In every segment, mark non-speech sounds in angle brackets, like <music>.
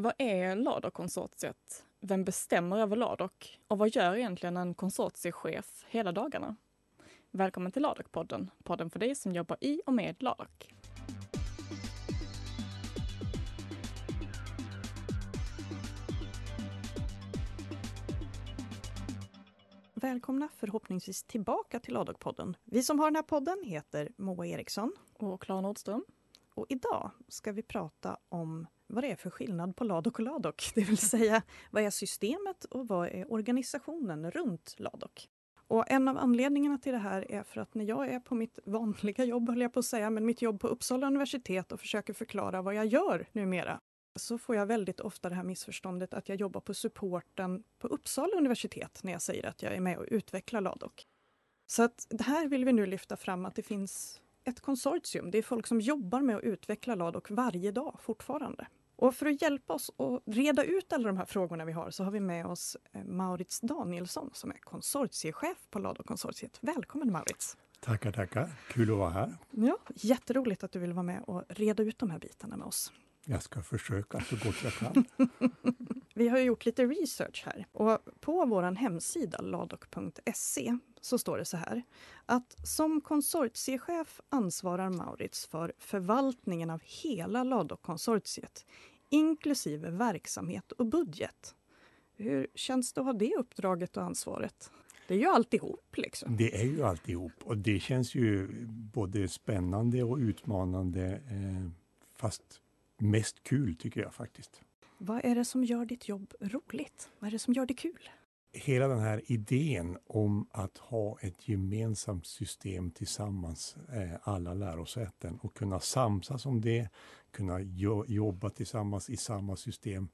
Vad är Ladok-konsortiet? Vem bestämmer över Ladok? Och vad gör egentligen en konsortiechef hela dagarna? Välkommen till Ladok-podden, podden för dig som jobbar i och med Ladok. Välkomna förhoppningsvis tillbaka till Ladok-podden. Vi som har den här podden heter Moa Eriksson. Och Klara Nordström. Och idag ska vi prata om vad det är för skillnad på Ladok och Ladok. <laughs> Det vill säga, vad är systemet och vad är organisationen runt Ladok? Och en av anledningarna till det här är för att när jag är på mitt vanliga jobb, höll jag på att säga, men mitt jobb på Uppsala universitet och försöker förklara vad jag gör numera, så får jag väldigt ofta det här missförståndet att jag jobbar på supporten på Uppsala universitet när jag säger att jag är med och utvecklar Ladok. Så att det här vill vi nu lyfta fram att det finns ett konsortium. Det är folk som jobbar med att utveckla Ladok varje dag fortfarande. Och för att hjälpa oss att reda ut alla de här frågorna vi har så har vi med oss eh, Maurits Danielsson som är konsortiechef på Ladok-konsortiet. Välkommen Maurits! Tackar, tackar! Kul att vara här. Ja, jätteroligt att du vill vara med och reda ut de här bitarna med oss. Jag ska försöka så gott jag kan. <laughs> vi har gjort lite research här och på vår hemsida ladok.se så står det så här att som konsortiechef ansvarar Maurits för förvaltningen av hela Ladok-konsortiet inklusive verksamhet och budget. Hur känns det att ha det uppdraget och ansvaret? Det är ju alltihop. Liksom. Det är ju alltihop och det känns ju både spännande och utmanande eh, fast mest kul tycker jag faktiskt. Vad är det som gör ditt jobb roligt? Vad är det som gör det kul? Hela den här idén om att ha ett gemensamt system tillsammans, eh, alla lärosäten och kunna samsas om det, kunna jo jobba tillsammans i samma system.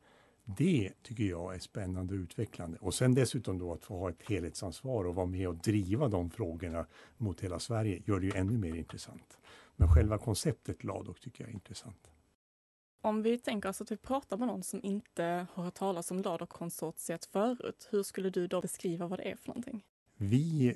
Det tycker jag är spännande och utvecklande. Och sen dessutom då att få ha ett helhetsansvar och vara med och driva de frågorna mot hela Sverige gör det ju ännu mer intressant. Men själva konceptet LADOK tycker jag är intressant. Om vi tänker oss att vi pratar med någon som inte har hört talas om LADOK-konsortiet förut, hur skulle du då beskriva vad det är för någonting? Vi,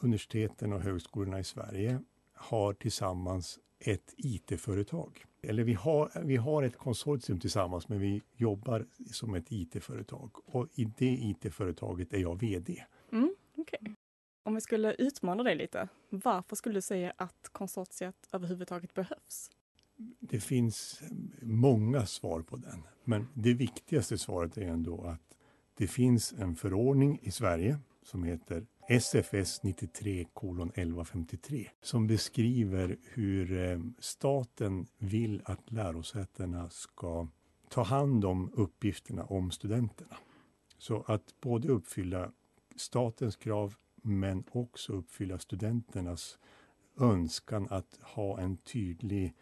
universiteten och högskolorna i Sverige, har tillsammans ett IT-företag. Eller vi har, vi har ett konsortium tillsammans, men vi jobbar som ett IT-företag. Och i det IT-företaget är jag VD. Mm, okay. Om vi skulle utmana dig lite, varför skulle du säga att konsortiet överhuvudtaget behövs? Det finns många svar på den, men det viktigaste svaret är ändå att det finns en förordning i Sverige som heter SFS 93 1153 som beskriver hur eh, staten vill att lärosätena ska ta hand om uppgifterna om studenterna. Så att både uppfylla statens krav men också uppfylla studenternas önskan att ha en tydlig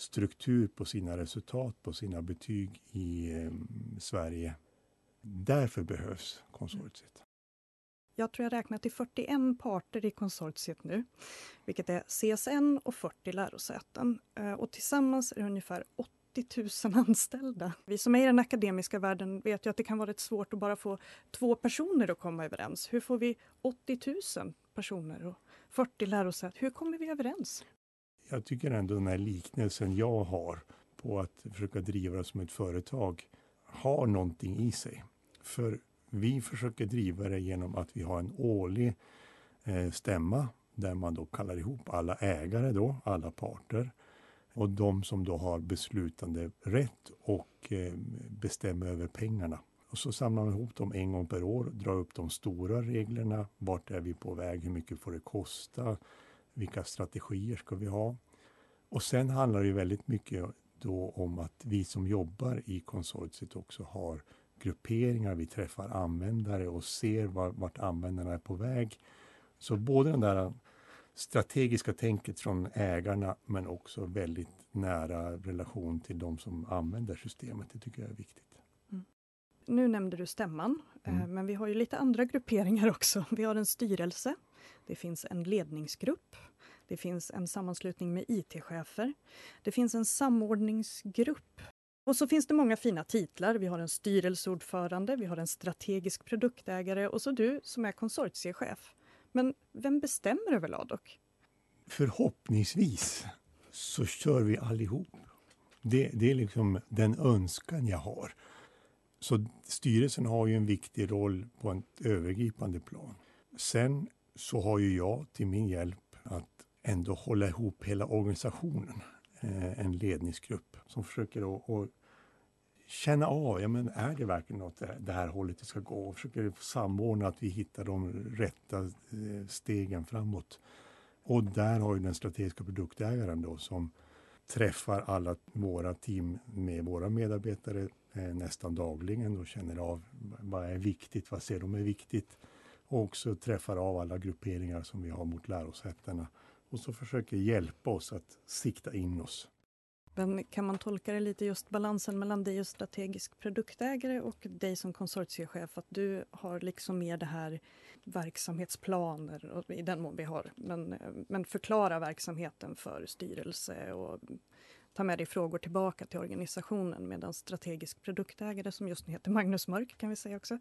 struktur på sina resultat, på sina betyg i eh, Sverige. Därför behövs konsortiet. Jag tror jag räknar till 41 parter i konsortiet nu, vilket är CSN och 40 lärosäten. Eh, och tillsammans är det ungefär 80 000 <laughs> anställda. Vi som är i den akademiska världen vet ju att det kan vara rätt svårt att bara få två personer att komma överens. Hur får vi 80 000 personer och 40 lärosäten? Hur kommer vi överens? Jag tycker ändå den här liknelsen jag har på att försöka driva det som ett företag har någonting i sig. För vi försöker driva det genom att vi har en årlig eh, stämma där man då kallar ihop alla ägare då, alla parter och de som då har beslutande rätt och eh, bestämmer över pengarna. Och så samlar man ihop dem en gång per år, drar upp de stora reglerna. Vart är vi på väg? Hur mycket får det kosta? Vilka strategier ska vi ha? Och sen handlar det väldigt mycket då om att vi som jobbar i konsortiet också har grupperingar. Vi träffar användare och ser var, vart användarna är på väg. Så både den där strategiska tänket från ägarna men också väldigt nära relation till de som använder systemet. Det tycker jag är viktigt. Mm. Nu nämnde du stämman, eh, mm. men vi har ju lite andra grupperingar också. Vi har en styrelse, det finns en ledningsgrupp, det finns en sammanslutning med IT-chefer. Det finns en samordningsgrupp. Och så finns det många fina titlar. Vi har en styrelseordförande, vi har en strategisk produktägare och så du som är konsortiechef. Men vem bestämmer över Ladok? Förhoppningsvis så kör vi allihop. Det, det är liksom den önskan jag har. Så styrelsen har ju en viktig roll på ett övergripande plan. Sen så har ju jag till min hjälp att ändå hålla ihop hela organisationen. Eh, en ledningsgrupp som försöker att, att känna av, ja men är det verkligen åt det här hållet det ska gå? Och försöker samordna att vi hittar de rätta eh, stegen framåt. Och där har ju den strategiska produktägaren då som träffar alla våra team med våra medarbetare eh, nästan dagligen och känner av vad är viktigt, vad ser de är viktigt. Och också träffar av alla grupperingar som vi har mot lärosätena och så försöker hjälpa oss att sikta in oss. Men kan man tolka det lite just balansen mellan dig och strategisk produktägare och dig som konsortiechef? Att du har liksom mer det här verksamhetsplaner, i den mån vi har, men, men förklara verksamheten för styrelse och ta med dig frågor tillbaka till organisationen medan strategisk produktägare, som just nu heter Magnus Mörk kan vi säga också,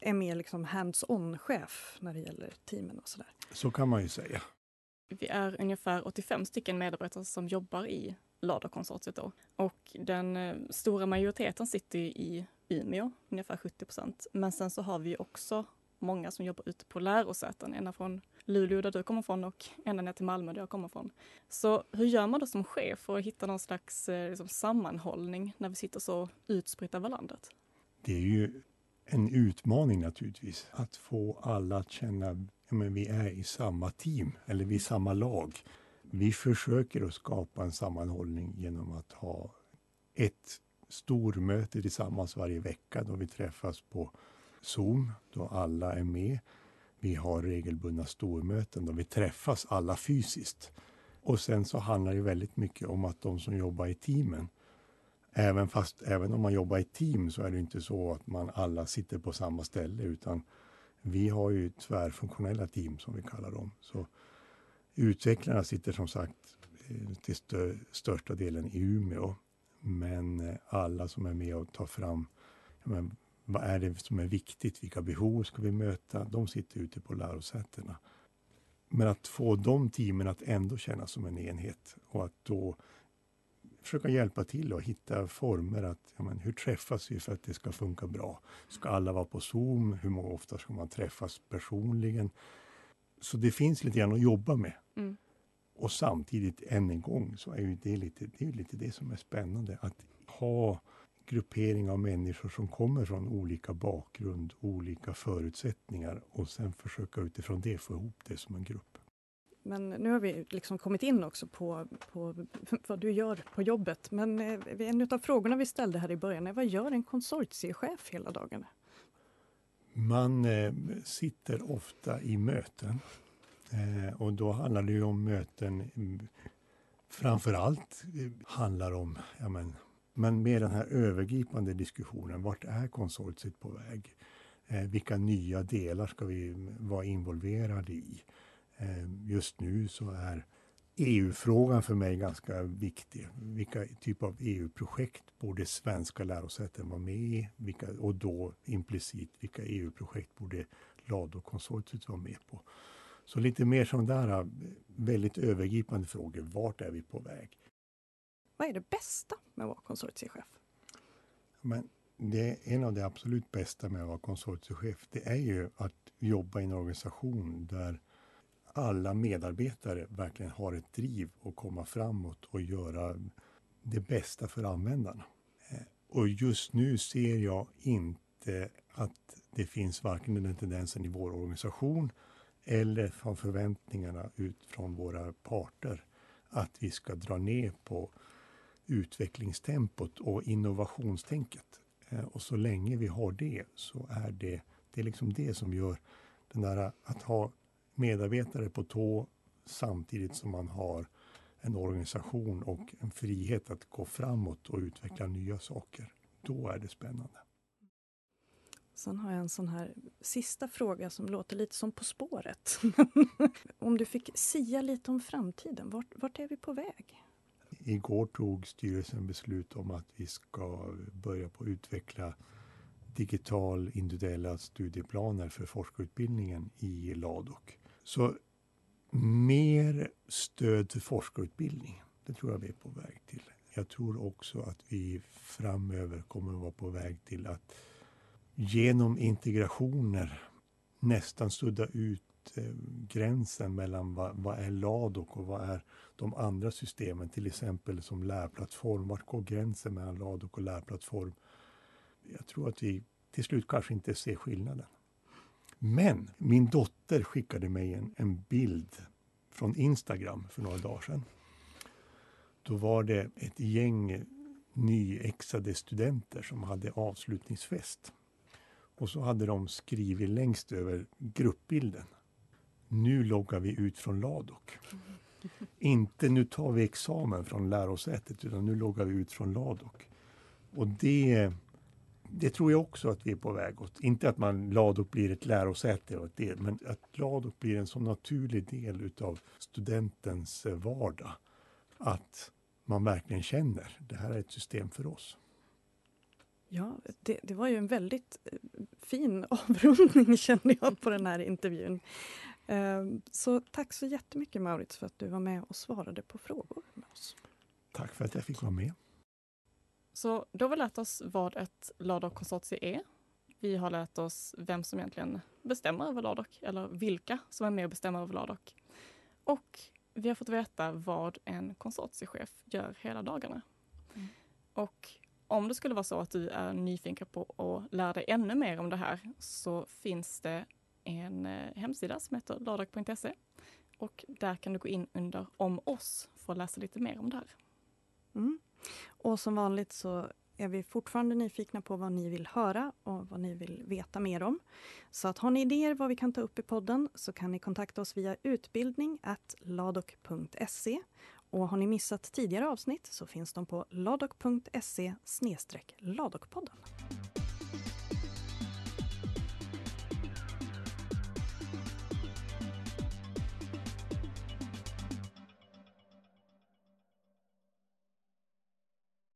är mer liksom hands-on-chef när det gäller teamen och sådär. Så kan man ju säga. Vi är ungefär 85 stycken medarbetare som jobbar i Laderkonsortiet då. Och den eh, stora majoriteten sitter i Umeå, ungefär 70 procent. Men sen så har vi också många som jobbar ute på lärosäten, ena från Luleå där du kommer från och ända ner till Malmö där jag kommer från. Så hur gör man då som chef för att hitta någon slags eh, liksom, sammanhållning när vi sitter så utspridda över landet? Det är ju en utmaning naturligtvis, att få alla att känna att vi är i samma team eller vi är i samma lag. Vi försöker att skapa en sammanhållning genom att ha ett stormöte tillsammans varje vecka då vi träffas på Zoom, då alla är med. Vi har regelbundna stormöten då vi träffas alla fysiskt. Och sen så handlar det väldigt mycket om att de som jobbar i teamen, även, fast, även om man jobbar i team så är det inte så att man alla sitter på samma ställe utan vi har ju tvärfunktionella team som vi kallar dem. Så Utvecklarna sitter som sagt eh, till stö största delen i Umeå. Men eh, alla som är med och tar fram men, vad är det som är viktigt, vilka behov ska vi möta, de sitter ute på lärosätena. Men att få de teamen att ändå kännas som en enhet och att då försöka hjälpa till och hitta former att, ja, men, hur träffas vi för att det ska funka bra? Ska alla vara på Zoom? Hur många ofta ska man träffas personligen? Så det finns lite grann att jobba med. Mm. Och samtidigt, än en gång, så är ju det lite det, är lite det som är spännande. Att ha gruppering av människor som kommer från olika bakgrund, olika förutsättningar och sen försöka utifrån det få ihop det som en grupp. Men nu har vi liksom kommit in också på, på <laughs> vad du gör på jobbet. Men eh, en av frågorna vi ställde här i början är vad gör en konsortiechef hela dagarna? Man eh, sitter ofta i möten eh, och då handlar det ju om möten mm, framför allt eh, handlar om, ja men, men med den här övergripande diskussionen, vart är konsortiet på väg? Eh, vilka nya delar ska vi vara involverade i? Eh, just nu så är EU-frågan för mig ganska viktig. Vilka typ av EU-projekt borde svenska lärosäten vara med i? Vilka, och då implicit, vilka EU-projekt borde LADO-konsortiet vara med på? Så lite mer sådana där äh, väldigt övergripande frågor. Vart är vi på väg? Vad är det bästa med att vara konsortiechef? Men det är en av de absolut bästa med att vara konsortiechef. Det är ju att jobba i en organisation där alla medarbetare verkligen har ett driv att komma framåt och göra det bästa för användarna. Eh, och just nu ser jag inte att det finns varken den tendensen i vår organisation eller från förväntningarna ut från våra parter att vi ska dra ner på utvecklingstempot och innovationstänket. Eh, och så länge vi har det så är det, det är liksom det som gör den där att ha medarbetare på tå samtidigt som man har en organisation och en frihet att gå framåt och utveckla nya saker. Då är det spännande. Sen har jag en sån här sista fråga som låter lite som På spåret. <laughs> om du fick sia lite om framtiden, vart, vart är vi på väg? Igår tog styrelsen beslut om att vi ska börja på att utveckla digital individuella studieplaner för forskarutbildningen i LADOK. Så mer stöd till forskarutbildning, det tror jag vi är på väg till. jag tror också att vi framöver kommer att vara på väg till att genom integrationer nästan sudda ut eh, gränsen mellan vad, vad är LADOK och vad är de andra systemen, till exempel som lärplattform. Vart går gränsen mellan LADOK och lärplattform? Jag tror att vi till slut kanske inte ser skillnaden. Men min dotter skickade mig en, en bild från Instagram för några dagar sedan. Då var det ett gäng nyexade studenter som hade avslutningsfest. Och så hade de skrivit längst över gruppbilden. Nu loggar vi ut från Ladok. Inte nu tar vi examen från lärosätet utan nu loggar vi ut från Ladok. Och det, det tror jag också att vi är på väg åt. Inte att man Ladok blir ett lärosäte, och det, men att Ladok blir en så naturlig del utav studentens eh, vardag. Att man verkligen känner det här är ett system för oss. Ja, det, det, var ju en väldigt eh, fin <laughs> avrundning kände jag på den här intervjun. Ehm, så tack så jättemycket Maurits för att du var med och svarade på frågor med oss. Tack för att jag fick vara med. Så då har vi lärt oss vad ett LADOK-konsortium är. Vi har lärt oss vem som egentligen bestämmer över LADOK, eller vilka som är med och bestämmer över LADOK. Och vi har fått veta vad en konsortiechef gör hela dagarna. Mm. Och om det skulle vara så att du är nyfiken på att lära dig ännu mer om det här så finns det en eh, hemsida som heter lördag.se och där kan du gå in under om oss för att läsa lite mer om det här. Mm. Och som vanligt så är vi fortfarande nyfikna på vad ni vill höra och vad ni vill veta mer om. Så att har ni idéer vad vi kan ta upp i podden så kan ni kontakta oss via utbildning ladok.se och har ni missat tidigare avsnitt så finns de på ladok.se ladokpodden.